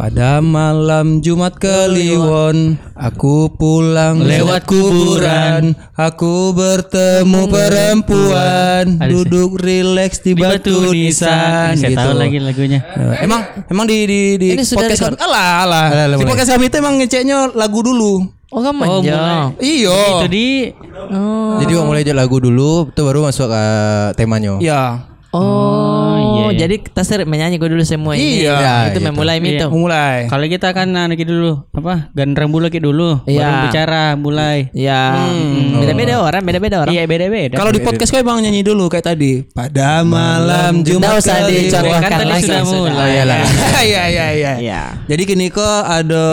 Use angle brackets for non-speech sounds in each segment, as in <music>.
Pada malam Jumat Kliwon Aku pulang lewat kuburan Aku bertemu perempuan Duduk rileks di batu nisan Saya gitu. tahu lagi lagunya. Eh, Emang emang di di di Ini podcast kami alah alah. Di podcast kami itu emang ngeceknya lagu dulu. Oh kan Oh, mulai. Iyo. Itu di Oh. Jadi gua mulai aja lagu dulu, itu baru masuk ke temanya. Ya. Oh, jadi kita sering menyanyi gue dulu semua ini. Iya, Ya, itu gitu. memulai Iya. itu. Mulai. kalau kita kan nah, lagi dulu apa gandreng bulu lagi dulu Iya. baru bicara mulai Ya, beda-beda orang, beda-beda orang. iya beda beda Kalau di podcast kau emang nyanyi dulu kayak tadi. Pada malam Jumat usah Kliwon. dicontohkan Kan lagi. sudah mulai. ya lah. <laughs> Iya iya iya. Iya. Jadi kini kok ada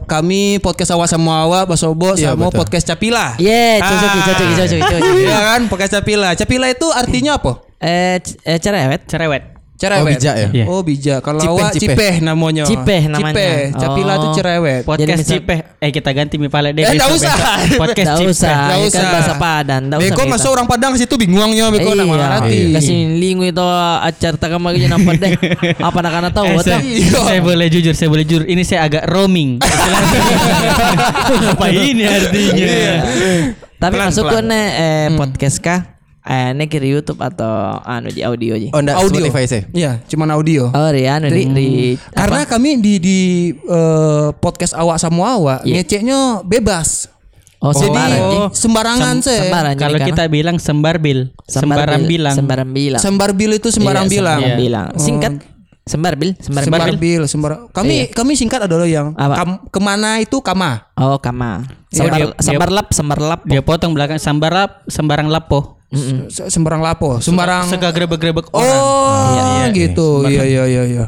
kami podcast awak sama awak Basobo Iya, sama betul. podcast Capila. Ye, cocok, cocok, cocok, cocok. Iya kan podcast Capila. Capila itu artinya apa? Eh, eh, cerewet. cerewet Cerewet. Oh, bijak ya? Iya. Oh bijak. Kalau Cipeh, awak cipeh. cipeh namanya. Cipeh namanya. Cipeh. Capila Oh. tuh cerewet. podcast misal- cipeh eh kita ganti mi pala deh Eh, nggak besok- usah. <laughs> podcast cipeh usah, Nggak ini usah. kan bahasa Padan, nggak usah. Beko masuk orang Padang situ bingungnya Beko nak Iya, marati. kasih lingu itu acar takam lagi nampak deh. <laughs> Apa nak anak tahu Eh, saya, saya boleh jujur, saya boleh jujur. Ini saya agak roaming. <laughs> Apa ini artinya? Tapi Pelan, masuk ke ne eh, podcast kah? Eh, ne kiri YouTube atau anu di audio aja. Oh, enggak Audio. Spotify sih. Iya, cuman audio. Oh, di anu di, di Karena kami di di eh, podcast awak sama awak Iya. ngeceknya bebas. Oh, Jadi oh, sembarangan sih. Sembarang. Kalau jadi kita bilang sembar bil, sembarang bilang. Sembarang bilang. Sembar bil itu sembarang Iya, bilang. sembarang Iya. bilang. Singkat. Sembar bil, sembar, Sembar bil. bil, sembar. Kami kami singkat adalah yang Apa? kam- ke mana itu kama. Oh, kama. Sembar, dia- sembar lap, sembar lap. Dia potong belakang sambarap, sembarang lapo. Se- Sembarang lapo, sembarang Suka grebek-grebek orang. Oh, gitu. Iya iya iya iya.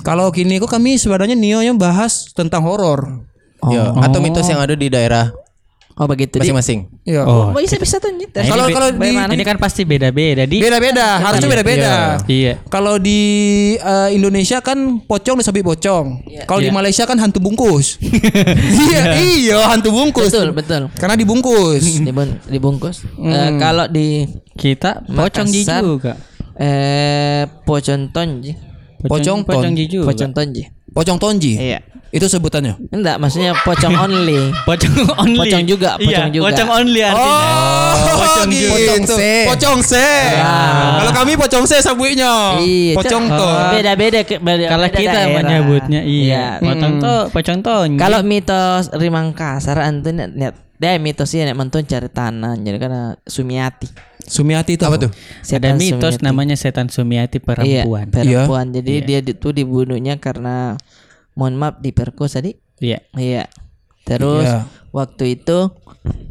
Kalau kini kok kami sebenarnya Nio yang bahas tentang horor. Ya, atau mitos yang ada di daerah Oh, begitu. Di, masing-masing. Iya. Oh. bisa bisa tuh. Nah, Kalau- kalau di- ini kan pasti beda-beda di Beda-beda, harusnya beda-beda. Iya. Kalau di eh, Indonesia kan pocong disebut pocong. Kalau di Iya. Malaysia kan hantu bungkus. <laughs> iya, iya hantu bungkus. Betul, betul. Karena dibungkus. <laughs> Dibun- dibungkus. Eh, kalau di Kita pocong Makassar, juga. eh pocong tonji. Pocong pocong juga. Pocong tonji. Pocong tonji. Iya. Itu sebutannya. Enggak, maksudnya pocong <laughs> only. Pocong only. Pocong juga, pocong iya, juga. Pocong only artinya. Oh, Pocong gitu. Pocong se. Pocong se. Kalau kami pocong se sabuinya. Iya, Pocong Cak. ton. Beda-beda Kalau beda kita daerah. menyebutnya iya. Pocong to, pocong to. Kalau mitos Rimangkasar antu net, net dia mitosnya nek mentun cari tanah jadi karena Sumiati. Sumiati itu Apa tuh? ada Setan mitos Sumiati. namanya setan Sumiati Iya, perempuan. perempuan. Jadi dia itu dibunuhnya karena mohon maaf diperkosa di. Iya. Iya. Terus Iya. waktu itu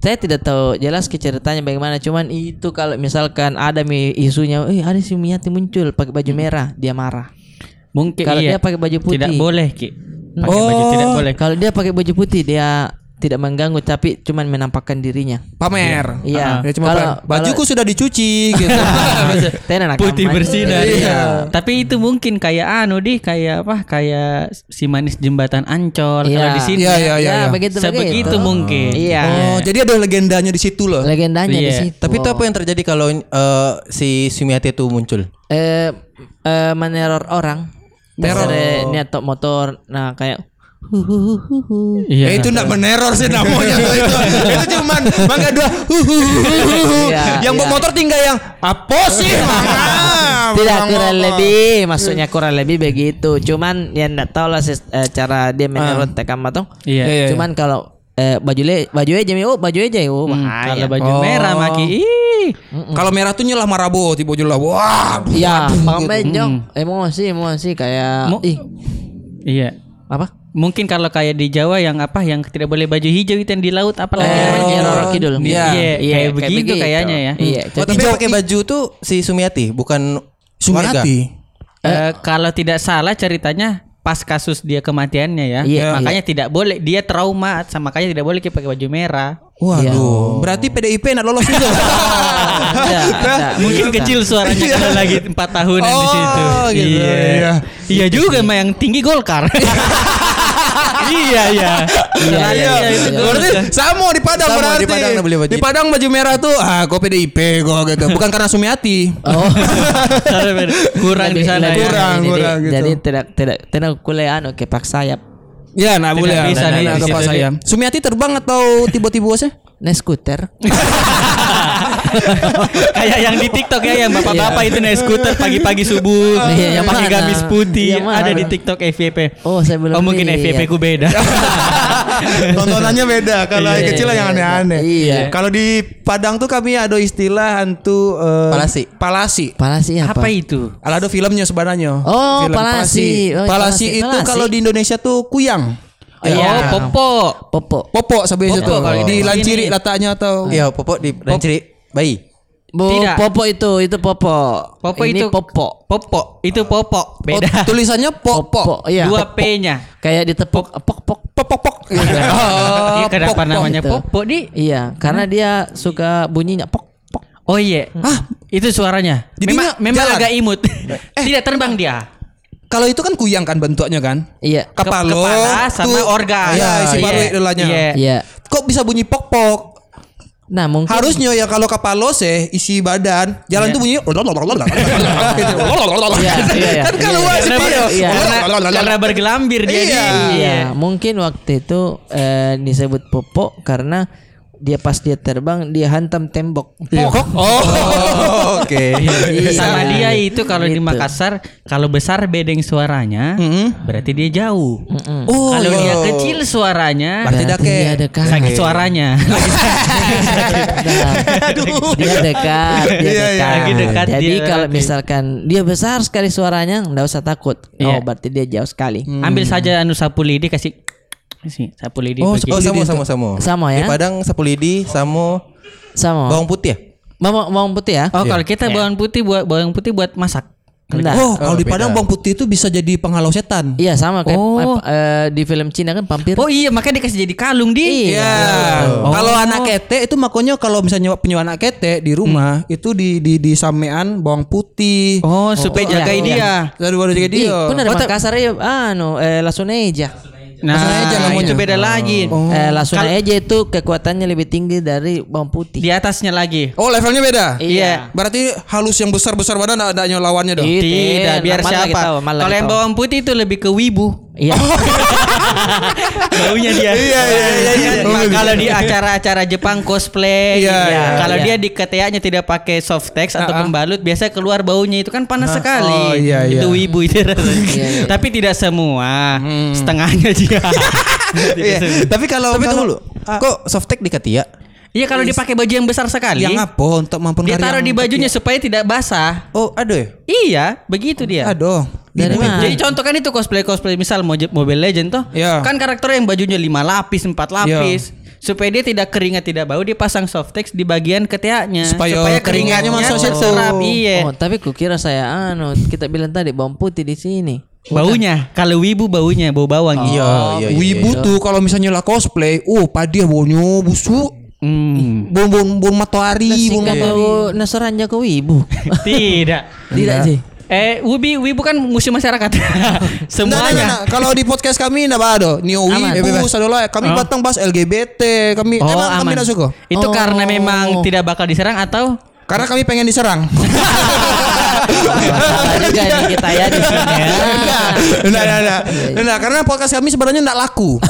saya tidak tahu jelas ceritanya bagaimana cuman itu kalau misalkan ada mi isunya eh ada Sumiati muncul pakai baju merah dia marah. Mungkin Kalau iya. dia pakai baju putih. Tidak boleh, Ki. Pakai baju tidak boleh. Kalau dia pakai baju putih dia tidak mengganggu tapi cuman menampakkan dirinya. pamer. Iya. Dia cuma Kalau- pamer. bajuku sudah dicuci gitu. <laughs> <laughs> Putih bersih dari. Iya. Tapi itu mungkin kayak anu di kayak apa? Kayak si manis jembatan Ancol Iya. kalau di sini. Iya, iya, iya, Ya, iya. begitu Sebegitu begitu. mungkin. Iya. Oh, jadi ada legendanya di situ loh. Legendanya di Iya. situ. Tapi itu apa yang terjadi kalau eh, si Sumiati itu muncul? eh eh, meneror orang. Teror. Niat motor nah kayak Iya. Ya itu enggak meneror sih namanya tuh itu. itu cuman mangga dua. Iya, yang bawa iya. motor tinggal yang apa sih? Mama? tidak Bang kurang lebih maksudnya kurang lebih begitu cuman ya enggak tahu lah eh, cara dia meneror tekam atau Iya. Iya, iya. cuman kalau eh, baju le baju aja oh baju aja oh Hmm, bahaya. kalau baju Oh. merah maki. Ih. Kalau merah tuh nyelah marabo tiba jelah. Wah. Iya, gitu. Bang Benjong, emosi, emosi kayak Mo- ih, Iya. apa? Mungkin kalau kayak di Jawa yang apa yang tidak boleh baju hijau itu yang di laut apa lagi Eh? Nyai Roro Kidul. Iya, kayak begitu kayaknya ya. Iya, Oh, tapi pakai baju tuh si Sumiati, bukan warga. Sumiati. Eh, kalau tidak salah ceritanya pas kasus dia kematiannya ya. Iya, makanya tidak boleh dia trauma sama makanya tidak boleh kita pakai baju merah. Waduh, berarti PDIP nak lolos itu. <laughs> Ada, ada. Mungkin kecil suaranya kalau lagi 4 tahunan di situ. Oh, gitu, Iya. iya. Iya juga mah yang tinggi Golkar. <laughs> iya iya. <laughs> Iya, iya, iya, iya. Berarti sama di Padang Sama, berarti. di Padang nah beli baju. Di Padang baju merah tuh ah gue PDIP gue gitu. Bukan karena Sumiati. Oh. <laughs> Kurang di sana ya. Kurang, jadi, kurang gitu. Jadi tidak tidak tidak kuliah anu ke Pak Sayap. Ya, nah boleh. bisa Nah, nih, nah, situ saya. Sumiati terbang atau tiba-tiba bosnya? Naik skuter. <laughs> <laughs> Kayak yang di TikTok ya yang bapak-bapak itu naik skuter pagi-pagi subuh Iya, yang pakai gamis putih Yang ada di TikTok FYP. Oh, saya belum Oh mungkin. FYP ku beda. <laughs> Tontonannya beda. Kalau Iya, yang kecil iya, yang iya. aneh-aneh. Iya. Kalau di Padang tuh kami ada istilah hantu eh, Palasi. Palasi. Palasi apa? Apa itu? Ada filmnya sebenarnya. Oh, Film Palasi. Oh, Palasi Palasi. itu kalau di Indonesia tuh kuyang. Oh, Iya. popo. Popo. Popok sebenarnya Popok itu. kalau Di lanciri letaknya atau Iya, popok di dan ciri bayi. Bu, Tidak. Popo itu itu Popo. Popo Ini itu Popo. Popo. Itu popo. Beda. Oh, tulisannya popok. Popo. Iya. Dua Popo. P-nya. Kayak ditepuk pok pok. Popok pok. Gitu. <laughs> Iya kenapa popok. namanya gitu. popo di? Iya, karena dia suka bunyinya pok pok. Oh iya. Hah? Itu suaranya. Memang memang jalan. agak imut. Tidak terbang dia. Kalau itu kan kuyang kan bentuknya kan? Iya. Kepala, kepala sama organ. Iya, isi Iya. paru idolanya. Iya. Iya. Kok bisa bunyi pok pok? Nah, mungkin Harusnya ya kalau kapalo sih isi badan, jalan Iya. tuh bunyi <laughs> Iya. Kan keluar sih Karena, dia. <laughs> karena, karena bergelambir dia Iya. Iya, mungkin waktu itu eh, disebut Popo karena dia pas dia terbang dia hantam tembok. Pok. Oh, <laughs> oke. Iya. Sama dia itu kalau di Gitu. Makassar kalau besar bedeng suaranya berarti dia jauh. Oh, kalau iya. dia kecil suaranya Berarti dake. dia dekat. sakit suaranya. <laughs> dia dekat, dia Iya, iya. dekat. Lagi dekat Jadi dia. kalau misalkan dia besar sekali suaranya, nggak usah takut. Iya. Oh, berarti dia jauh sekali. Ambil saja anu sapu lidi kasih kasih sapu lidi Oh. Oh, sama sama sama. Sama Di ya? Padang sapu lidi, samo Sama. bawang putih ya? Bawang, bawang putih ya? Oh, kalau kita bawang putih buat bawang putih buat masak. Enggak. Oh, kalau Oh, di Padang bawang putih itu bisa jadi penghalau setan. Iya sama kayak Oh. eh, di film Cina kan vampir. Oh iya, makanya dikasih jadi kalung di. Iya. Kalau anak kete itu makanya kalau misalnya punya anak kete di rumah itu di di di samean bawang putih. Oh, supaya iya, jagai iya. dia. Dari baru jaga Ih, dia. bener Oh, Makassar ya anu eh Lasuneja. Nah, aja namanya. itu beda lagi. Eh Lasuneja itu kekuatannya lebih tinggi dari bawang putih. Di atasnya lagi. Oh, levelnya beda. Iya. Berarti halus yang besar-besar badan ada adanya lawannya dong. Iya. Tidak, biar Malah siapa? Kalau yang bawang putih itu lebih ke wibu. Iya. <laughs> Baunya dia. Iya, iya, iya, iya. Nah, Kalau di acara-acara Jepang cosplay, Iya, gitu. iya, kalau iya. dia di keteaknya tidak pakai soft text atau pembalut, biasa keluar baunya itu kan panas sekali. Oh, iya, iya. Itu wibu itu rasanya. Tapi tidak semua, setengahnya dia. Iya. Tapi kalau Tapi kalau- tunggu dulu. Kok softtek di Katia? Iya kalau dipakai baju yang besar sekali, Yang apa untuk mampu dia taruh di bajunya supaya tidak basah. Oh, ya? Iya, begitu dia. Aduh. Dari mana? Jadi contoh kan itu cosplay cosplay misal Mobile Legend toh, Iya. kan karakter yang bajunya lima lapis, empat lapis. Supaya dia tidak keringat tidak bau, dia pasang soft text di bagian ketiaknya Supaya keringatnya masuk situ. terserap. Iya. Oh, tapi kukira saya anu kita bilang tadi bawang putih di sini. Baunya, kalau wibu baunya bau bawang. gitu. Iya, iya, iya. Wibu tuh kalau misalnya lah cosplay, oh padia baunya busuk. Hmm. Bon bon bon matahari, bon Singkat matahari. bau Nasoranja ke wibu. <laughs> Tidak. Tidak sih. Eh, Wibi, Wibu kan musuh masyarakat. <laughs> Nah, nah, Semuanya. nah, Kalau di podcast kami enggak ada. Neo Aman. Wibu, sadola. Kami batang bahas LGBT. Kami Oh, emang kami aman. enggak suka. Itu Oh. karena memang tidak bakal diserang atau Karena kami pengen diserang. <laughs> Juga nih kita ya di sini ya. Nah, nah, nah. Nah, karena podcast kami sebenarnya enggak laku. <laughs>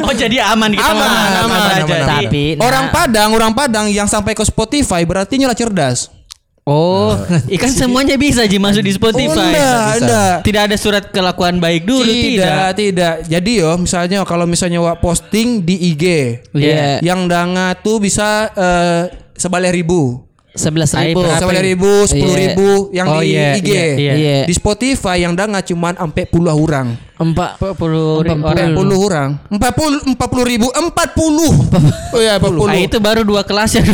Oh jadi aman kita Aman, mah. aman, aja. aman, aman. Tapi nah, Orang Padang, orang Padang yang sampai ke Spotify berarti nyala cerdas. Oh, ikan semuanya bisa Ji masuk di Oh, Spotify. enggak, enggak. Tidak ada surat kelakuan baik dulu tidak, tidak. tidak. Jadi yo, misalnya kalau misalnya wak posting di IG, Iya. yang danga tuh bisa eh, sebelas ribu. Sebelas ribu. Sebelas ribu, sepuluh Iya. ribu yang Oh, di iya, IG. iya, iya. Iya. Di Spotify yang danga cuman sampai puluh orang. Empat. 40 Empat orang. Empat puluh orang. Empat puluh, empat puluh ribu, empat puluh. Oh iya, empat puluh. Ah, itu baru dua kelas ya.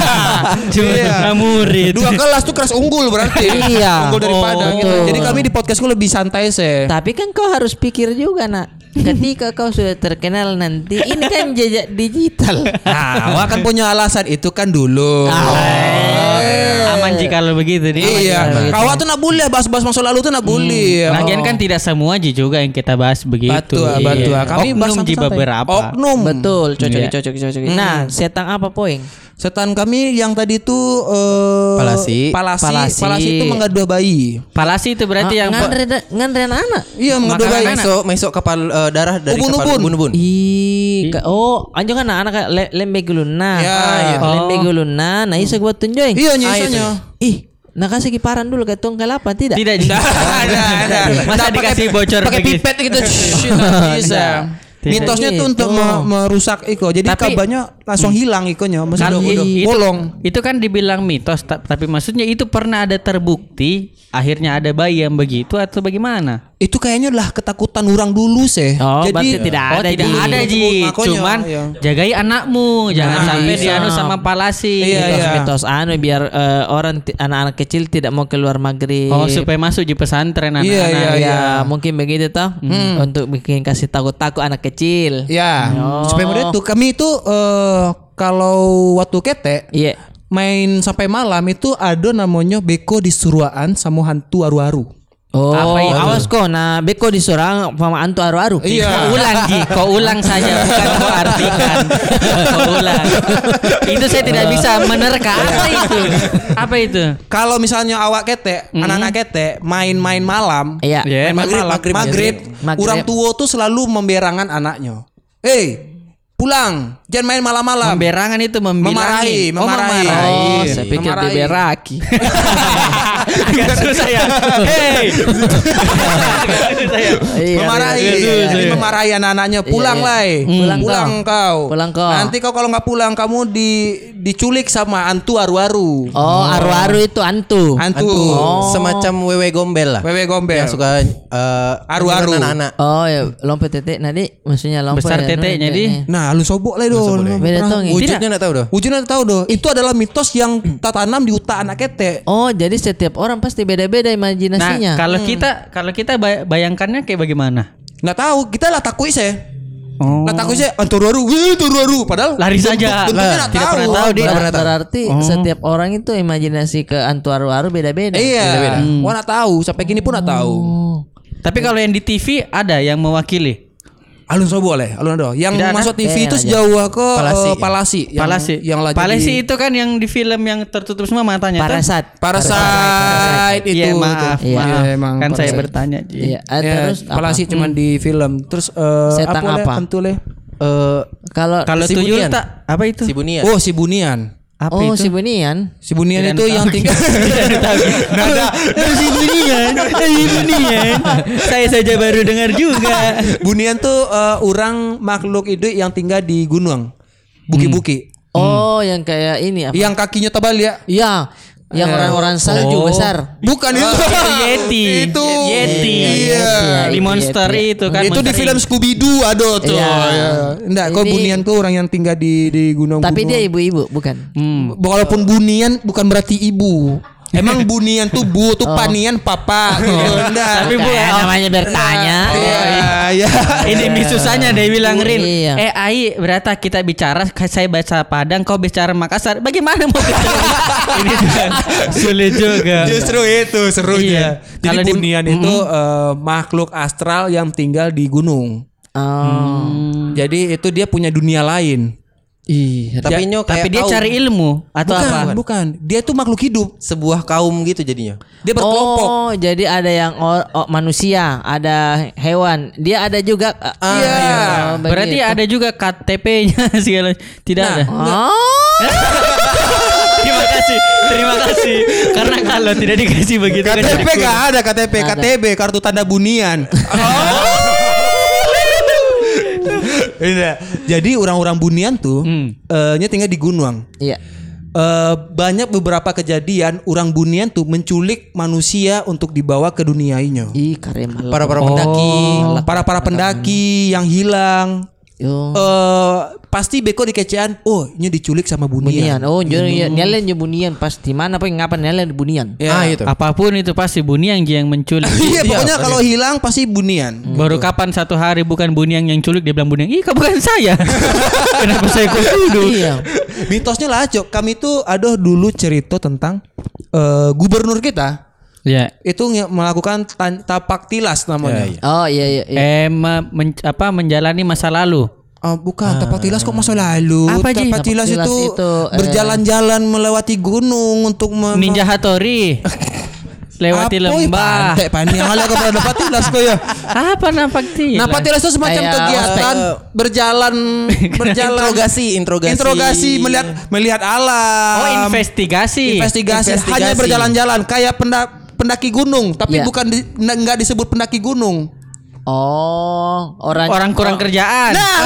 <laughs> Cuma Iya. murid. Dua kelas tuh kelas unggul berarti. <laughs> Iya. Unggul daripada Oh, gitu. Jadi kami di podcastku lebih santai sih. Tapi kan kau harus pikir juga nak. Ketika kau sudah terkenal nanti, ini kan jejak digital. Nah, awak kan punya alasan itu kan dulu. aman aman Ji kalau begitu nih. Iya. Kawak tuh nak boleh bahas-bahas masa lalu tuh nak boleh. Lagian Oh. kan tidak semua Ji juga yang kita bahas begitu. Betul, Iya. betul. Kami bahas Oknum Ji santai-santai. beberapa. Oknum. Betul, cocok Iya. cocok cocok. Nah, setan apa poin? Setan kami yang tadi tuh eh Palasi. Palasi. Palasi. Palasi itu mengaduh bayi. Palasi itu berarti yang ngandre ngandre anak. Iya, Makanan bayi. anak. Masuk masuk kapal eh, darah dari Ubun-ubun. kapal ubun-ubun. Ih, oh, anjong anak anak le, lembe guluna. Ya, iya. Lembe guluna. Nah, iso gua tunjukin. Iya, nyisanya. Ih, nak kasih kiparan dulu ke tongkel apa tidak? tidak Ji. <laughs> ada, ada. Masa dikasih bocor Pakai pipet gitu. <laughs> Bisa. Tidak. Mitosnya tuh untuk me- merusak iko. Jadi kabanya langsung hilang ikonya. Maksudnya udah, udah itu, bolong. itu kan dibilang mitos, ta- tapi maksudnya itu pernah ada terbukti akhirnya ada bayi yang begitu atau bagaimana? Itu kayaknya lah ketakutan orang dulu sih. Oh, Jadi tidak oh, ada tidak Ji. ada Ji, cuman iya. jagai anakmu, jangan Nah, sampai bisa. dianu sama palasi. Iya, iya. Mitos-mitos anu biar eh, orang anak-anak kecil tidak mau keluar maghrib. Oh, supaya masuk di pesantren anak-anak. Iya, iya, ya, iya. mungkin begitu toh. Untuk bikin kasih takut-takut anak kecil. Ya, Oh. supaya mudah itu kami itu eh, kalau waktu kete Iya. main sampai malam itu ada namanya beko di suruhan sama hantu aru-aru. Oh, Apa itu? awas kok. Nah, beko diserang sama antu aru-aru. Iya. Kau ulang Ji, kau ulang saja <laughs> bukan kau artikan. <laughs> Kau ulang. itu saya tidak bisa menerka apa itu. Apa itu? Kalau misalnya awak kete, anak-anak kete main-main malam, Iya. Iya. main malam, Maghrib, maghrib, maghrib. Maghrib. orang tua tuh selalu memberangan anaknya. Hei, pulang, jangan main malam-malam. Memberangan itu Memarahi, membilangi. memarahi. Oh, Oh, memarahi. saya pikir Memarahi. dia beraki. <laughs> Agak susah ya. Hey. Susah ya. Iya, memarahi, iya, iya, jadi iya. memarahi anak-anaknya. Pulang iya. lah, Pulang pulang kau. Pulang kau. Nanti kau kalau nggak pulang, kamu di diculik sama antu aru-aru. Oh, aru-aru itu antu. Antu. Oh. Semacam wewe gombel lah. Wewe gombel. Yang suka eh, Aru-aru. anak-anak. Oh ya, lompet tetek nadi maksudnya lompet Besar ya, teteknya, nu- Di. eh. Nah, lu sobok lah dong. Beda tong, ya. Wujudnya enggak tahu doh. Wujudnya tahu doh. Itu adalah mitos yang tertanam di utak anak kete. Oh, jadi setiap orang pasti beda-beda Nah, imajinasinya. kalau kita kalau kita bay- bayangkannya kayak bagaimana? Nggak tahu, kita lah takut sih. Oh. Lah takut sih antu aru, wih. Padahal Lari saja. Lah, tidak tahu. pernah tahu dia. Ber- berarti setiap orang itu imajinasi ke antu aru-aru beda-beda. Iya, gua nggak tahu. Sampai kini pun nggak tahu. Oh. Tapi kalau yang di TV ada yang mewakili. Alun sobo boleh, alun ada. Yang Tidak ada? masuk TV Eh, itu aja. sejauh ke Palasi. eh, Palasi. Yang, Palasi. Yang lagi Palasi di- itu kan yang di film yang tertutup semua matanya. kan? Parasat. Parasite itu. Iya, maaf, Iya. maaf. Iya, emang kan saya bertanya. Ji. Iya, Ya, terus apa? Hmm. Palasi cuman di film. Terus eh, Setan apa? le? apa? Hantu le? Eh, Kalau Kalau Si tuyul tak apa itu? si Bunia. Oh, si Bunian. Apa Oh, itu? si Bunian. Si Bunian Tidak itu tahu. yang tinggal <laughs> Nada. Si Bunian, si Bunian. Saya saja baru dengar juga. <laughs> Bunian tuh eh, orang makhluk hidup yang tinggal di gunung. Buki-buki. Oh, yang kayak ini apa? Yang kakinya tebal ya. Iya, yang orang-orang salju Oh. besar. Bukan itu. Yeti. itu. Yeti. Iya. Di monster itu kan. itu di film. Scooby Doo ada tuh. Iya. Ya. Enggak, kok Bunian tuh orang yang tinggal di di gunung. Tapi dia ibu-ibu, bukan? Hmm. walaupun Bunian bukan berarti ibu. Emang Bunian tuh bu tuh panian papa. <laughs> Enggak. Tapi bu, oh, namanya bertanya. Iya, iya. Ini misusanya dia bilang Rin. Iya. Eh Ai, berarti kita bicara saya baca Padang, kau bicara Makassar. Bagaimana mau bicara? <laughs> Ini juga sulit juga. Justru itu serunya. Iya. Jadi Kalau di- Bunian itu eh, makhluk astral yang tinggal di gunung. Oh. Jadi itu dia punya dunia lain. Ih, Tapi nyo kayak Tapi dia kaum. cari ilmu atau bukan, apa? bukan. Dia tuh makhluk hidup. sebuah kaum gitu jadinya. Dia berkelompok. Oh, jadi ada yang or- oh, manusia, ada hewan. Dia ada juga Iya. uh, oh, Berarti begitu. ada juga KTP-nya <laughs> segala. Tidak Nah, ada. Oh. <laughs> Terima kasih. Terima kasih. Karena kalau tidak dikasih begitu kan KTP kurang. gak ada KTP, KTB kartu tanda bunian. Iya. <laughs> Jadi orang-orang bunian tuh Hmm. nya tinggal di gunung. Iya. Eh, banyak beberapa kejadian orang bunian tuh menculik manusia untuk dibawa ke dunianya. Ih, keren malah. Para para pendaki. Para para pendaki yang hilang. Yo. Eh pasti beko dikecean. Oh, ini diculik sama bunian. Bunian. Oh, jadi nyalen je bunian pasti mana apa ngapa nyalen bunian. Ya. Ah itu. Apa pun itu pasti Buniang yang menculik. <laughs> Iya, pokoknya kalau hilang pasti bunian. Baru kapan satu hari bukan Buniang yang culik dia bilang Buniang, "Ih, bukan saya." <laughs> Kenapa saya kau tuduh? Iya. Mitosnya lah, Cok. Kami tuh ada dulu cerita tentang eh, gubernur kita Ya. itu nge- melakukan tan- tapak tilas namanya. Oh iya iya. iya. Eh me- men- apa menjalani masa lalu. Oh, bukan tapak tilas kok masa lalu. Apa, Ji? tapak tilas Tapak itu, tilas itu, eh, berjalan-jalan melewati gunung untuk Ninja Hattori. <laughs> Lewati Apa, oi, lembah. Pantai pani yang ada kepada tapak tilas kok ya. Apa napak tilas? Napak tilas itu semacam Kayak kegiatan berjalan <laughs> berjalan Interogasi, interogasi. interogasi melihat melihat alam. Oh, investigasi. investigasi, Investigasi. hanya berjalan-jalan kayak penda- pendaki gunung tapi Iya. bukan di, nggak disebut pendaki gunung. Oh, orang Orang kurang kerjaan. Nah,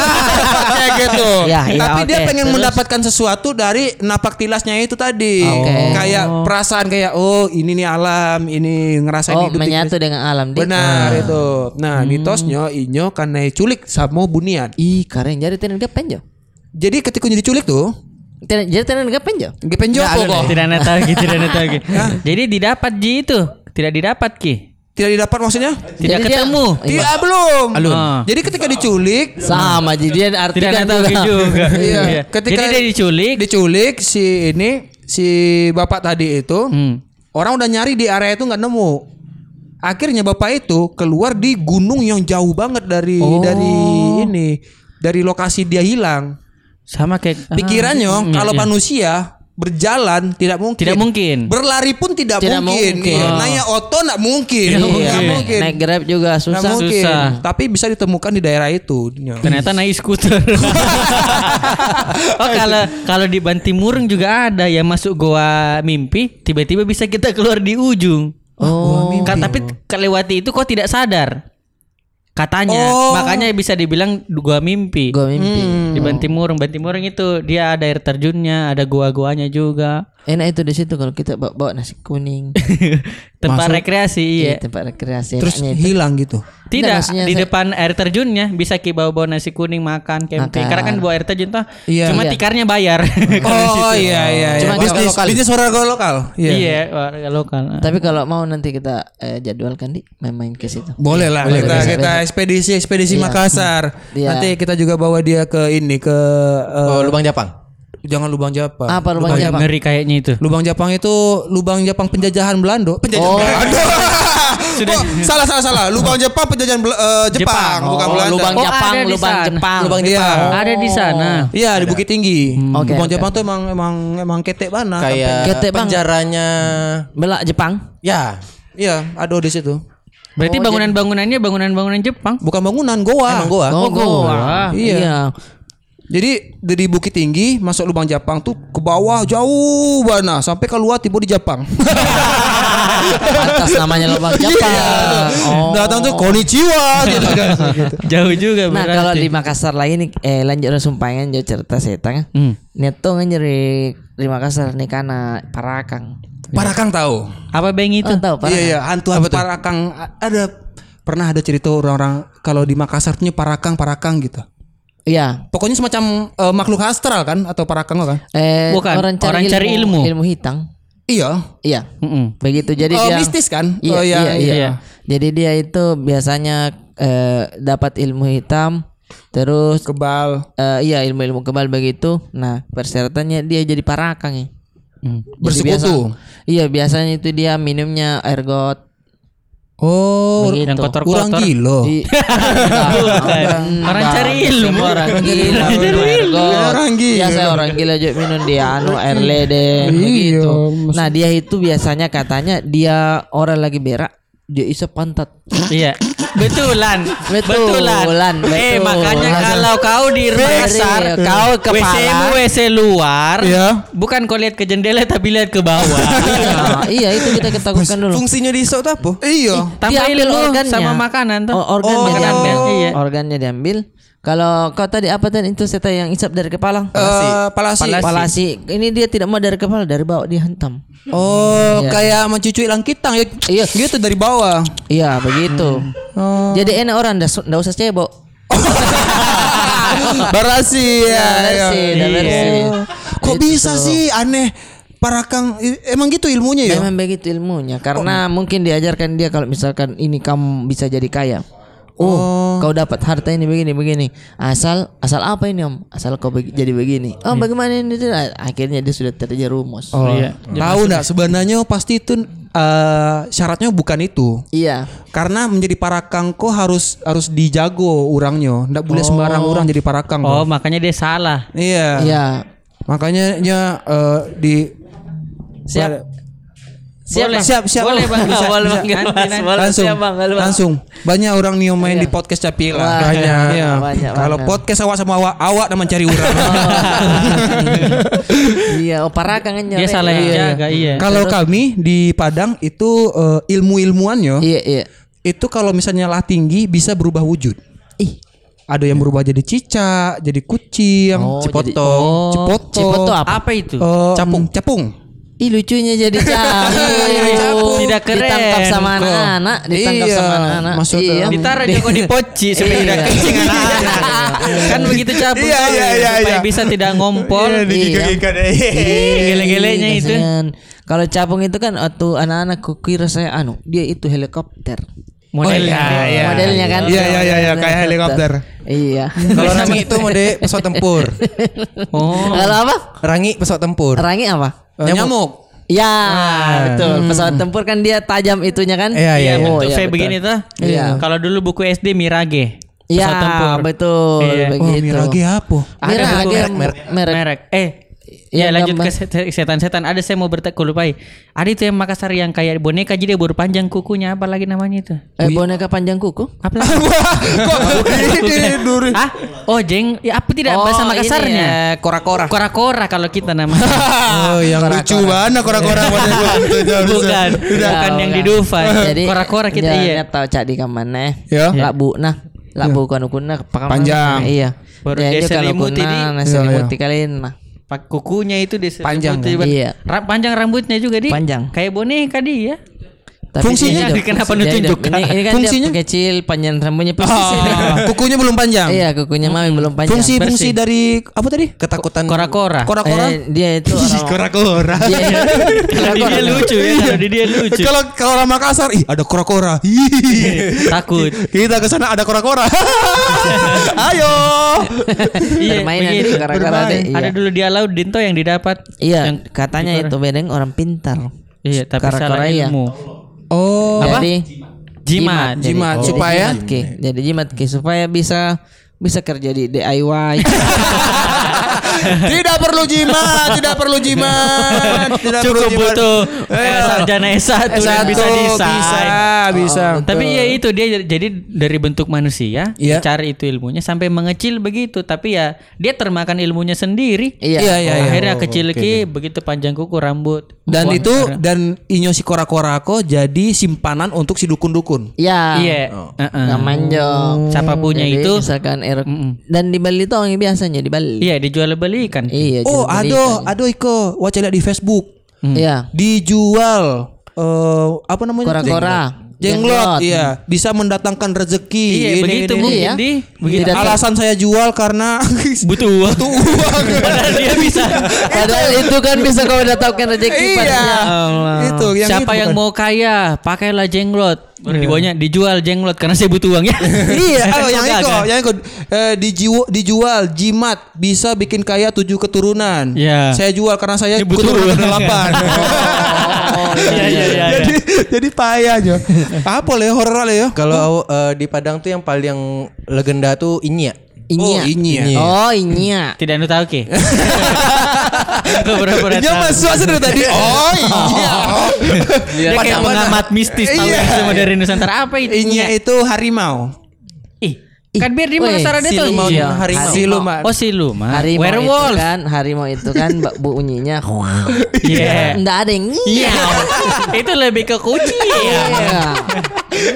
kayak <laughs> gitu. Ya, ya, Tapi dia oke. pengen Terus? mendapatkan sesuatu dari napak tilasnya itu tadi. Oke. Kayak perasaan kayak oh ini nih alam, ini ngerasain Oh, hidup di- menyatu dengan alam. Benar itu. Nah, mitosnya inyo karena culik sama bunian. Ih, keren jadi tenan gapen jo. Jadi ketika jadi culik tuh, jadi tenan gapen jo. gepen jopo kok. Tidak ada lagi, tidak ada lagi. <laughs> Jadi didapat Ji itu. Tidak didapat Ki. Tidak didapat maksudnya? Tidak Jadi dia- ketemu. Tidak belum. Ah. Jadi ketika diculik, Sama jadi dia Tidak artikan ada lagi juga. juga. <laughs> Iya. Iya. Ketika Jadi dia diculik. diculik si ini si bapak tadi itu Hmm. orang udah nyari di area itu nggak nemu. Akhirnya bapak itu keluar di gunung yang jauh banget dari Oh. dari ini dari lokasi dia hilang. Sama kayak Pikirannya Ah, kalau iya, iya. manusia berjalan tidak mungkin. Tidak mungkin. Berlari pun tidak, Tidak mungkin. mungkin. Iya. Oh. Naik oto nggak mungkin. Tidak Nggak mungkin. mungkin. Naik Grab juga Nggak susah. mungkin. Susah. Tapi bisa ditemukan di daerah itu. Ternyata naik skuter. <laughs> oh kalau kalau di Bantimurung juga ada yang masuk goa mimpi, tiba-tiba bisa kita keluar di ujung. Oh. Ka- tapi kelewati itu kok tidak sadar. Katanya, Oh. makanya bisa dibilang gua mimpi. Gua mimpi. Di Bantimurung, Bantimurung itu dia ada air terjunnya, ada gua-guanya juga. Enak itu di situ kalau kita bawa, bawa nasi kuning. <laughs> Tempat rekreasi Iya, iya. tempat rekreasi. Terus itu. hilang gitu. Tidak, maksudnya di saya- depan air terjunnya bisa ki bawa-bawa nasi kuning makan camping. Makan. Karena kan bawa air terjun tuh Iya. cuma Iya. tikarnya bayar. <laughs> Oh iya iya. Cuma iya. bisnis lokal. bisnis warga lokal. Iya. Iya, warga lokal. Tapi kalau mau nanti kita eh, jadwalkan di main-main ke situ. Boleh lah Boleh, kita boleh, kita boleh. ekspedisi ekspedisi Iya. Makassar. Iya. Nanti kita juga bawa dia ke ini ke eh, Oh, lubang Jepang. Jangan lubang Jepang. Apa lubang Jepang? ngeri kayaknya itu. Lubang Jepang itu lubang Jepang penjajahan Belanda. Penjajahan Oh. Belanda. <laughs> Oh, salah salah salah. Lubang Jepang penjajahan Bel- eh, Jepang, Jepang. bukan Oh, Belanda. lubang Oh, Jepang, di lubang sana. Jepang. Lubang Iya. Jepang. Ada di sana. Iya di Bukit Tinggi. Oke, lubang oke. Jepang tuh emang emang emang ketek banget. Kayak Ketek, Bang. penjaranya Belak Jepang. ya. Iya, ada di situ. Berarti bangunan-bangunannya bangunan-bangunan Jepang. Bukan bangunan, goa. Emang gua. Oh, goa. Iya. Jadi dari Bukit Tinggi masuk lubang Jepang tuh ke bawah jauh mana sampai keluar tiba di Jepang. Pantas namanya lubang Jepang. Oh. Datang tuh konnichiwa gitu kan. <laughs> Jauh juga Nah berarti. kalau di Makassar lagi nih eh lanjut sumpangan jauh cerita setang. Hmm. Neto ngajari di Makassar nih karena parakang. Parakang tahu. Apa beng itu? Oh, tahu parakang. Iya iya, hantu hantu Parakang ada pernah ada cerita orang-orang kalau di Makassar punya Parakang Parakang gitu. Iya. Pokoknya semacam eh, makhluk astral kan atau Parakang kan? Eh, Bukan, orang cari, orang ilmu, cari ilmu. ilmu hitam. Iya. Iya. Mm-mm. Begitu jadi Oh, dia mistis kan? Iya, oh iya, iya, iya. Jadi dia itu biasanya eh, dapat ilmu hitam terus Kebal. eh, iya ilmu-ilmu kebal begitu. Nah, persyaratannya dia jadi parakang ya. Hmm. Bersekutu. biasa- iya, biasanya itu dia minumnya air Oh, Yang kurang kotor-kotor. gilo. I- Bukan. Orang cari ilmu. Orang gila. Orang gila. Biasa orang gila juga minum dia anu air lede Iya, begitu. Nah, dia itu biasanya katanya dia orang lagi berak dia isap pantat. Iya. Betulan. Betulan, Eh betul. makanya kalau kau di Dari kau kepala. WC-mu WC luar. Iya. Bukan kau lihat ke jendela tapi lihat ke bawah. Nah, <laughs> iya itu kita ketakutan dulu. Fungsinya di sok tuh apa? Iya. Ambil ilmu organnya. sama makanan tuh. Oh, organnya Oh, diambil. Iya. Organnya diambil. Kalau kau tadi apa tadi itu saya yang isap dari kepala? Eh, palasi. Palasi. Ini dia tidak mau dari kepala, dari bawah dia hentam. Oh, kayak mencucui langkitang ya. Iya. Gitu dari bawah. Iya, begitu. Oh. Jadi enak orang ndak ndak usah cebok. <laughs> Berasi ya. bersih, ya. udah bersih. Kok Itu bisa tuh. sih aneh Parakang i- emang gitu ilmunya ya? Memang begitu ilmunya karena mungkin diajarkan dia kalau misalkan ini kamu bisa jadi kaya. Oh, kau dapat harta ini begini begini. Asal asal apa ini om? Asal kau begi- jadi begini. Oh bagaimana ini? Akhirnya dia sudah terjerumus. Oh, Iya. tahu nggak sebenarnya pasti itu eh, syaratnya bukan itu. Iya. Karena menjadi parakang kok harus harus dijago orangnya. Nggak boleh sembarang orang jadi parakang. Oh, makanya dia salah. Iya. Iya. Makanya nya eh, di Siap. Siap, Boleh. siap, siap. Boleh, Bang. Bisa, Boleh, bisa. Bang. Nanti, nanti. Boleh, langsung, siap, Bang. Boleh, Bang. langsung. Banyak orang nih yang main Iya. di podcast Capila. Wah, banyak. Iya. banyak Kalau podcast awak sama awak, awak dan mencari orang. <laughs> <laughs> Iya, oh parakang kan Dia salah jaga, iya. Kalau kami di Padang itu eh, ilmu-ilmuannya Iya, iya. itu kalau misalnya lah tinggi bisa berubah wujud. Ih, Ada yang berubah jadi cicak, jadi kucing, Oh, cipotong, jadi- Oh, cipoto, cipoto apa? Apa itu? eh, capung, capung. Ih lucunya jadi <laughs> capung. Tidak keren. Ditangkap sama anak-anak, ditangkap Iya, sama anak-anak. masuk iya. Ditaruh juga di poci <laughs> supaya Iya. tidak kencing anak-anak. <laughs> kan begitu capung Iya, iya, iya, supaya iya. bisa tidak ngompol. Iya. Gele-gelenya itu. Kalau capung itu kan waktu anak-anak kukira saya anu, dia itu helikopter. Modelnya. iya, iya. Modelnya kan. Iya, iya, iya, iya, kayak helikopter. Iya. Kalau rangi itu mode pesawat tempur. Oh. Kalau apa? Rangi pesawat tempur. Rangi apa? Eh, nyamuk. Ya, betul. Pesawat tempur kan dia tajam itunya kan? Iya, Iya, iya. Oh, iya, kayak betul. begini tuh. Iya. Kalau dulu buku SD Mirage. Iya, Pesawat tempur. betul. Iya. Oh, Begitu. mirage apa? Mirage, merek, merek. merek. Eh, Yang ya lanjut gambar. ke set- setan-setan. Ada saya mau bertanya, lupai. Ada itu yang Makassar yang kayak boneka jadi dia baru panjang kukunya apa lagi namanya itu? Eh, boneka panjang kuku? Apa lagi? <laughs> ah? Oh, jeng. Ya apa tidak bahasa ini, Makassarnya? eh, kora-kora. Kora-kora kalau kita namanya. <laughs> Oh, yang lucu banget kora-kora <laughs> bukan, bukan yang di Dufan. Jadi Kora-kora kita iya. tahu cak di kamane. Ya. Lak bu nah. Lak bu kan ukuna Panjang. Iya. Baru Jadi dia kalau kuna nasi selimuti kalian nah. Pak kukunya itu di Panjang, selimut, kan? Iya. Ra- panjang rambutnya juga di. Panjang. Kayak boneka dia. Tapi Fungsinya hidup. kenapa ditunjukkan? Ini, ini kan Fungsinya? dia kecil, panjang rambutnya persis. Ah, <laughs> kukunya belum panjang. Iya, kukunya mami belum panjang. Fungsi fungsi dari apa tadi? Ketakutan Kora-kora. Kora-kora. Eh, dia itu <laughs> orang Kora-kora. dia, <laughs> Kalau di dia lucu ya, kalau di dia lucu. Kalau kalau orang Makassar, ih ada kora-kora. Takut. Kita ke sana ada kora-kora. Ayo. Iya, Permainan begitu. itu deh, iya. Ada dulu dia laut Dinto yang didapat. Iya, Yang katanya itu bedeng orang pintar. Iya, tapi Kora-kora salah iya. ilmu. Oh. Jadi Jimat. Jadi- Jimat, jadi supaya? jimat ki. Jadi jimat ki supaya bisa bisa kerja di DIY. <laughs> tidak perlu jimat, tidak perlu jimat, <laughs> tidak perlu Cukup jimat. butuh Eh, eh, sarjana S1 dan S1 bisa desain. bisa, bisa. Tapi ya itu dia jadi dari bentuk manusia, Iya. cari itu ilmunya sampai mengecil begitu. Tapi ya dia termakan ilmunya sendiri. Iya. Iya, iya, iya. Akhirnya kecil ki begitu panjang kuku rambut. Dan itu dan inyo si kora-korako jadi simpanan untuk si dukun-dukun. Iya. iya. Heeh. Nggak manjong. Siapa punya Jadi itu? misalkan er dan di Bali itu orang biasanya di Bali. Iya dijual belikan. Iya. Oh, jual beli ado, kan. ado iko, waca lihat di Facebook. Iya. Dijual eh apa namanya? Kora-kora. Jenglot, iya, bisa mendatangkan rezeki. Iya Ini, begitu ini, mungkin di begitu. Tidak- Alasan saya jual karena <laughs> butuh <laughs> uang. butuh uang. <laughs> Padahal dia bisa. Padahal itu kan bisa kau datangkan rezeki iya. padanya. Itu yang Siapa itu yang bukan. mau kaya, pakailah jenglot. Baru di bawahnya dijual jenglot karena saya butuh uang ya. iya, oh, yang itu, kan? yang itu eh, dijual, dijual jimat bisa bikin kaya tujuh keturunan. Iya. Saya jual karena saya Ini butuh keturunan delapan. Oh, iya iya iya. jadi jadi payah aja. Apa le horor le ya? Kalau eh, di Padang tuh yang paling legenda tuh Inya. Inya. Oh, Inya. Oh, inya. Tidak anu <laughs> tahu ke? Beberapa Dia masuk aja dari tadi. Oh iya. Dia kayak pengamat mistis tahu Iya. dari Nusantara apa itu? Inya itu harimau. Kan biar di Weh, Makassar ada tuh. siluman Iya. harimau. Siluman. Oh siluman. Harimau Werewolf. itu kan, harimau itu kan <laughs> bu- bunyinya. <laughs> Iya. Enggak ada yang Iya. <laughs> Itu lebih ke kucing. Iya.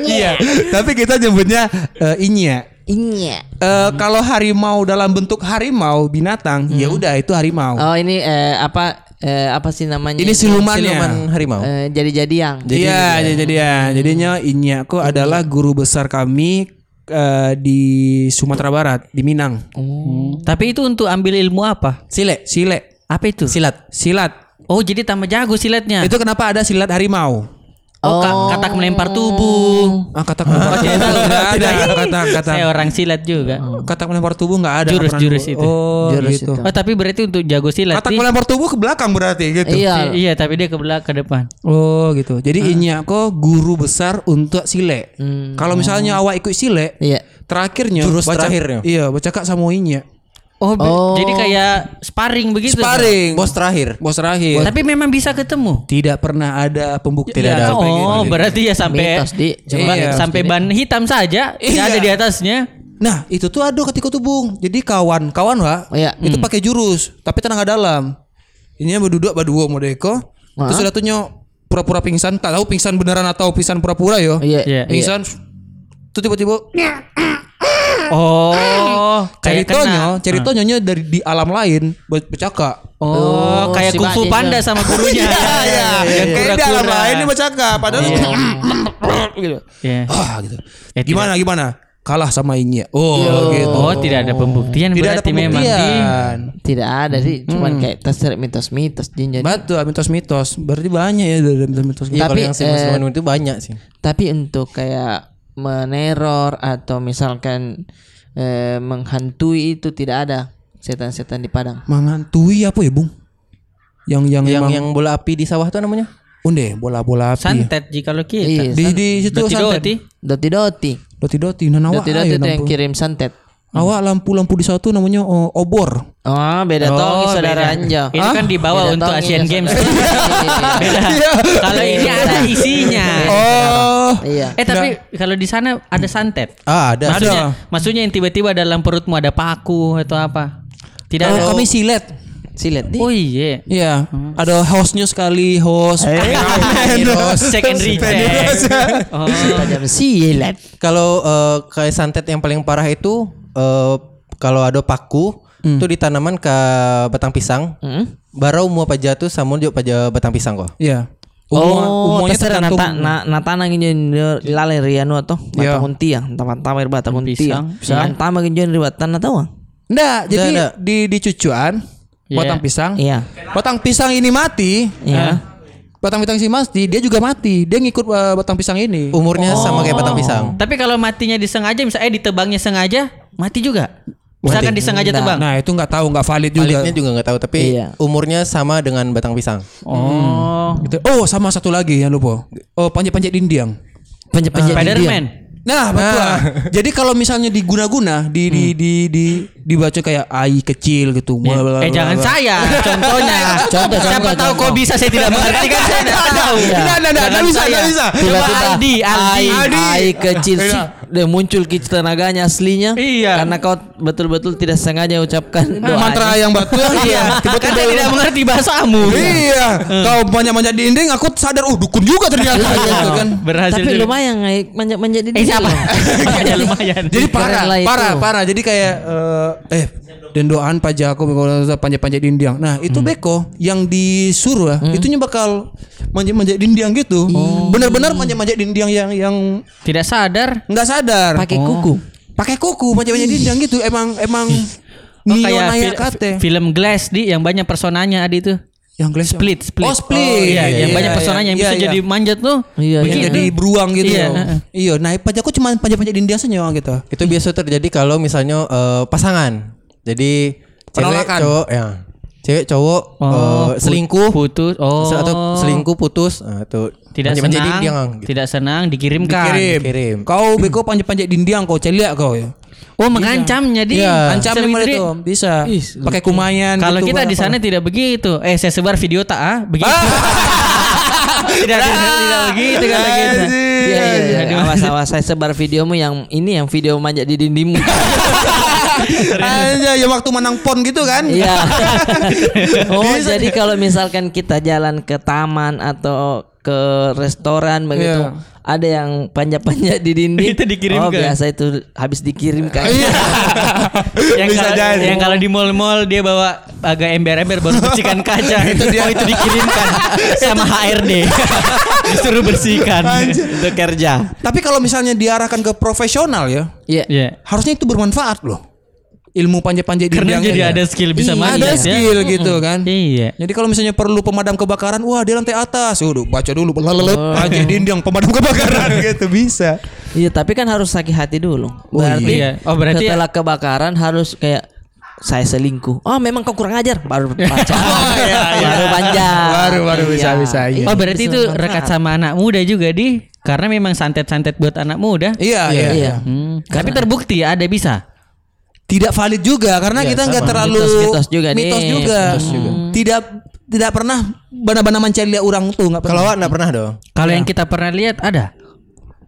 Iya. Tapi kita nyebutnya eh, inya. Inya. Eh, kalau harimau dalam bentuk harimau binatang, ya udah itu harimau. Oh, ini eh, apa eh, apa sih namanya? Ini itu? silumannya. Siluman harimau. Eh, jadi-jadi yang. Iya, jadi jadi ya. Jadinya Inya aku adalah guru besar kami eh, di Sumatera Barat, di Minang. Hmm. Tapi itu untuk ambil ilmu apa? Sile, sile, Apa itu? silat, silat. Oh jadi tambah jago silatnya. Itu kenapa ada silat harimau? Oh, ka- katak melempar tubuh. Ah, kata melempar tubuh enggak ada. Kata kata Saya orang silat juga. kata melempar tubuh enggak ada. Jurus- jurus itu. Oh, Jurus gitu. itu. Oh, tapi berarti untuk jago silat Kata nih- melempar tubuh ke belakang berarti gitu. Iya. Iya, tapi dia ke belakang ke depan. Oh gitu. Jadi Inya kok guru besar untuk sile. Kalau misalnya awak ikut sile, Iya. terakhirnya Jurus baca, terakhirnya. Iya, baca kak sama Inya. Oh, Oh. jadi kayak sparring begitu. Sparring. Bos terakhir. Bos terakhir. Tapi memang bisa ketemu. Tidak pernah ada pembuktian. Ya, sampai oh, gitu. berarti ya sampai Mitos, Di. Coba Iya. sampai ban hitam saja Iya. ya ada di atasnya. Nah, itu tuh ada ketika tuh Bung. Jadi kawan, kawan Pak, Oh, iya. itu pakai jurus, tapi tenaga dalam. Ini berduduk berdua modeko. Terus ada tuh nyok pura-pura pingsan, tak tahu pingsan beneran atau pingsan pura-pura yo. Iya. Iya. Pingsan tuh tiba-tiba Oh, <laughs> kayak ceritanya, nya dari di alam lain ber- bercakap. Oh, kayak si kung fu Pak panda sama gurunya. <laughs> Iya, iya. Yang Kayak di alam lain ini bercakap, padahal <clears throat> gitu. Iya. Ah, gitu. Eh, Gimana gimana? Kalah sama Inya. Oh, gitu. Oh, tidak ada pembuktian Tidak ada berarti memang di pembuktian. Tidak ada sih, cuman kayak terserap mitos-mitos Jin jadi. Betul, mitos-mitos. Berarti banyak ya dari mitos-mitos. Iya Tapi, yang si eh, itu banyak sih. Tapi untuk kayak meneror atau misalkan eh, menghantui itu tidak ada setan-setan di Padang. Menghantui apa ya, Bung? Yang yang Yang emang yang bola api di sawah tuh namanya? unde bola-bola api. santet jika lo kita. Iya, Di di situ Doti santet. doti. Doti-doti. Doti-doti nah awak Doti-doti ayo itu yang kirim santet. Awak lampu-lampu di satu namanya oh, obor. Oh, beda Oh, tongi saudara. Anja. Ini kan dibawa Beda untuk Asian ya, Games. <laughs> Beda. <laughs> Kalau ini ada isinya. Oh. Iya. Eh tapi kalau di sana ada santet. Ah, ada. Maksudnya, maksudnya yang tiba-tiba dalam perutmu ada paku atau apa? Tidak ada. Oh, kami silet. Silet di. Oh iya. Iya, ada hostnya sekali, host. Check and recheck. Oh. Tajam silet. Kalau eh, kayak santet yang paling parah itu eh, kalau ada paku itu ditanaman ke batang pisang. Hmm? Barau mau paja tuh sama juga paja batang pisang kok. Iya. Umur, Oh, umurnya terserah tergantung. nata na natana ginjen lalai rianu atau Iya. batang untia, taman tamer batang untia. Pisang. Antama ginjen riwat tanah tahu? Nggak, jadi nggak. di di cucuan Iya. batang pisang. Iya. Batang pisang ini mati. Iya. Batang pisang si mati, dia juga mati. Dia ngikut uh, batang pisang ini. Umurnya sama kayak batang pisang. Tapi kalau matinya disengaja misalnya ditebangnya sengaja, mati juga. Misalkan disengaja tebang. Nah, itu nggak tahu, nggak valid juga. Validnya juga nggak tahu tapi Iya. umurnya sama dengan batang pisang. Oh. Gitu. Oh, sama satu lagi yang lupa. Oh, panjat-panjat dinding. Penjep-penjep Spiderman. Nah, betul. Jadi kalau misalnya diguna-guna, di di di di dibaca kayak ai kecil gitu. Bla, bla, Eh bla, jangan bla. saya, contohnya. Contoh, Siapa contoh, tahu kok bisa saya tidak mengerti kan saya tidak tahu. Nah, nah, nah, nah, Jangan nah, bisa, nah, bisa. Coba Tiba-tiba Aldi, Aldi. Ai, ai kecil sih. Dia muncul ke tenaganya aslinya. Iya. Karena kau betul-betul tidak sengaja ucapkan doa. mantra yang batu <laughs> iya. Kan saya tidak mengerti bahasamu. Iya. Kau banyak-banyak dinding, aku sadar, oh dukun juga ternyata gitu kan. Berhasil Tapi juga. lumayan Ai, manjat-manjat di Eh siapa? <laughs> Lumayan. Jadi parah, parah, parah. Jadi kayak eh eh dendoan pajak aku panjat-panjat dinding. Nah, itu beko yang disuruh ya, itunya bakal manjat-manjat dinding gitu. Benar-benar manjat-manjat dinding yang yang Tidak sadar. nggak sadar. Pakai kuku. Pakai kuku manjat-manjat dinding gitu. Emang emang Oh, kayak Naya fil- kate. film Glass di yang banyak personanya ada itu. Yang glass Split, split. Oh, split. iya, yang Iya, banyak iya, personanya yang iya, bisa iya. jadi manjat tuh. Iya, yang iya. jadi beruang gitu. Iya, Iya, heeh. iya. Nah, pajakku cuma panjat-panjat dinding saja gitu. Itu biasa terjadi kalau misalnya eh, pasangan. Jadi cewek Penolakan. cowok ya. Cewek cowok Oh, eh, put- selingkuh putus. Oh. atau selingkuh putus nah, itu Tidak senang. dinding, gitu. Tidak senang dikirimkan. Kirim. Kirim. Kau beko panjat-panjat dinding kau celiak kau ya. Oh, mengancam jadi. Iya. Ancam begitu. itu? Bisa. Pakai kumayan Kalau gitu, kita di sana tidak begitu. Eh, saya sebar video tak ah, begitu. <laughs> tidak, tidak, tidak begitu kalau kita. Iya, iya, iya. Awas, awas. Saya sebar videomu yang ini yang video manjat di dindingmu. <laughs> Aja ya waktu menang pon gitu kan. Iya. <laughs> oh, jadi kalau misalkan kita jalan ke taman atau ke restoran begitu, Iya. Ada yang panjat-panjat di dinding. <laughs> Itu dikirimkan. Oh, biasa itu habis dikirimkan. Iya. <laughs> yang Bisa jadi. yang kalau di mall-mall dia bawa agak ember-ember baru bersihkan <laughs> kaca itu dia oh, itu dikirimkan sama HRD disuruh bersihkan Untuk kerja. Tapi kalau misalnya diarahkan ke profesional ya, Iya. Iya. harusnya itu bermanfaat loh. Ilmu panjat-panjat Karena dinding jadi ada skill bisa Iya, manjat ada ya. skill gitu kan Iya. jadi kalau misalnya perlu pemadam kebakaran wah di lantai atas udah baca dulu belalet panjat dinding pemadam kebakaran <laughs> gitu bisa Iya, tapi kan harus sakit hati dulu. Berarti iya. Oh, berarti- setelah kebakaran harus kayak saya selingkuh. Oh, memang kau kurang ajar. Baru <laughs> baca. Baru panjang. Baru- baru bisa- bisa, iya. Oh berarti itu rekat sama anak muda juga di karena memang santet-santet buat anak muda. iya iya, Iya. Hmm. Tapi terbukti ada bisa. Tidak valid juga karena kita nggak terlalu Mitos-mitos juga nih. mitos juga. tidak tidak pernah benar-benar mencari orang tuh nggak pernah Kalau enggak pernah dong. Kalau yang kita pernah lihat ada.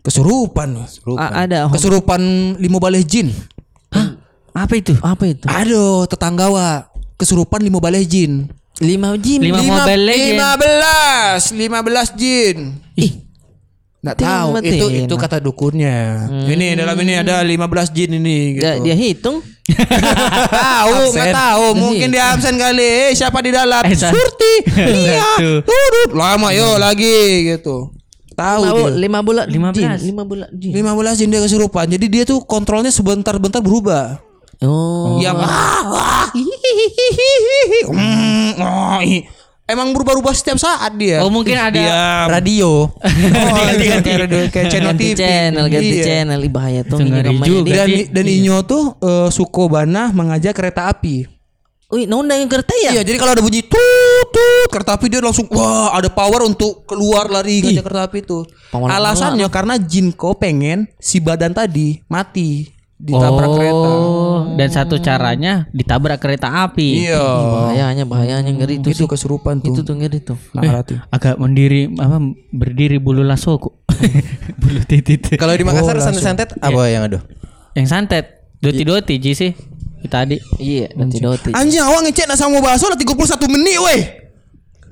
kesurupan A- ada. kesurupan limo baleh jin Apa itu? Apa itu? aduh tetangga wa kesurupan limo baleh jin Lima jin. Lima Mobile Legend. lima belas lima belas jin Ih, Nggak tahu matiin. itu itu kata dukunnya. Ini dalam ini ada 15 jin ini gitu. dia, <laughs> dia hitung. tahu nggak tahu mungkin dia absen kali eh, siapa di dalam Eh, Surti <laughs> iya turut lama yo lagi gitu tahu Lima, dia lima bulan. Lima jin. belas. Lima bulan. Jin. 15 jin dia kesurupan jadi dia tuh kontrolnya sebentar-bentar berubah Oh. yang ah, ah, hihihihihi, mm, oh, hi. Emang berubah-ubah setiap saat dia Oh, mungkin ada- Diam. Radio. <laughs> oh, iya, kayak radio- kayak channel ganti TV channel, ganti Iya. channel. Ih, bahaya tuh. Ini gambarnya juga. dia. dan dan Inyo tuh eh, Sukobana mengajak kereta api Wih, nondang yang kereta ya? Iya, jadi kalau ada bunyi tut tut kereta api dia langsung wah ada power untuk keluar lari ngajak kereta api itu. Power Alasannya karena Jinko pengen si badan tadi mati ditabrak kereta. Oh, dan satu caranya ditabrak kereta api. Iya. Bahayanya, bahayanya ngeri itu Itu sih. kesurupan tuh. Itu tuh ngeri tuh. Nakarati. Agak mendiri apa berdiri bulu lasoko. <laughs> bulu titit. Kalau di Makassar santet-santet apa yang ada? Yang santet doti-doti Ji sih. Kita tadi. Iya, nanti doti. Anjing awak ngecek nak sama bakso lah 31 menit weh.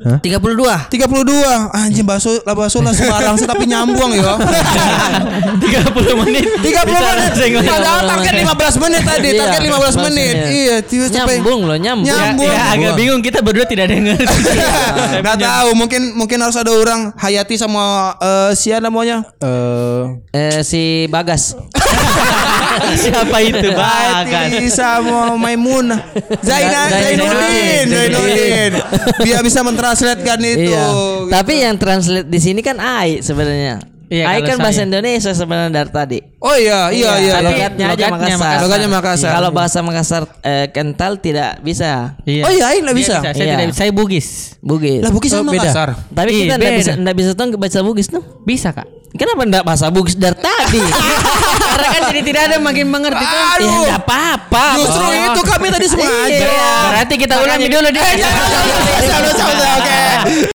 32. 32. Anjing bakso lah bakso lah sembarang sih, tapi nyambung ya. <laughs> 30 menit. 30 Bisa menit. Padahal target 15 menit tadi, Iya, target 15 menit. iya. Nyambung loh, nyambung. Ya, Nyambung. ya, agak bingung kita berdua tidak ngerti. <laughs> Nggak tahu, mungkin mungkin harus ada orang Hayati sama eh siapa namanya? Eh Eh si Bagas. <laughs> Siapa itu Bagas? Sama Maimunah. Zaina, Zai- Zainuddin, Zainuddin. Biar bisa mentranslatekan itu. Iya. gitu. Tapi yang translate di sini kan Ai sebenarnya. Iya, Ai kalau kan bahasa. Indonesia sebenarnya dari tadi. Oh iya, iya, iya. Tapi iya. logatnya aja Makassar. Makassar. Logatnya Makassar. Kalau bahasa Makassar eh, kental tidak bisa. Iya. Oh iya, nggak Dia bisa. Saya Iya. tidak saya Bugis. Bugis. Lah Bugis sama beda. Makassar. Tapi Iya, kita enggak bisa enggak bisa tuh baca Bugis tuh. Bisa Kak. Kenapa enggak bahasa Bugis dari tadi? <laughs> Karena kan jadi tidak ada makin mengerti tuh. ya Aduh. enggak apa-apa. Justru Bos. itu kami tadi sengaja. Iya. Berarti kita ulangi dulu. Eh, jangan, Oke. <laughs>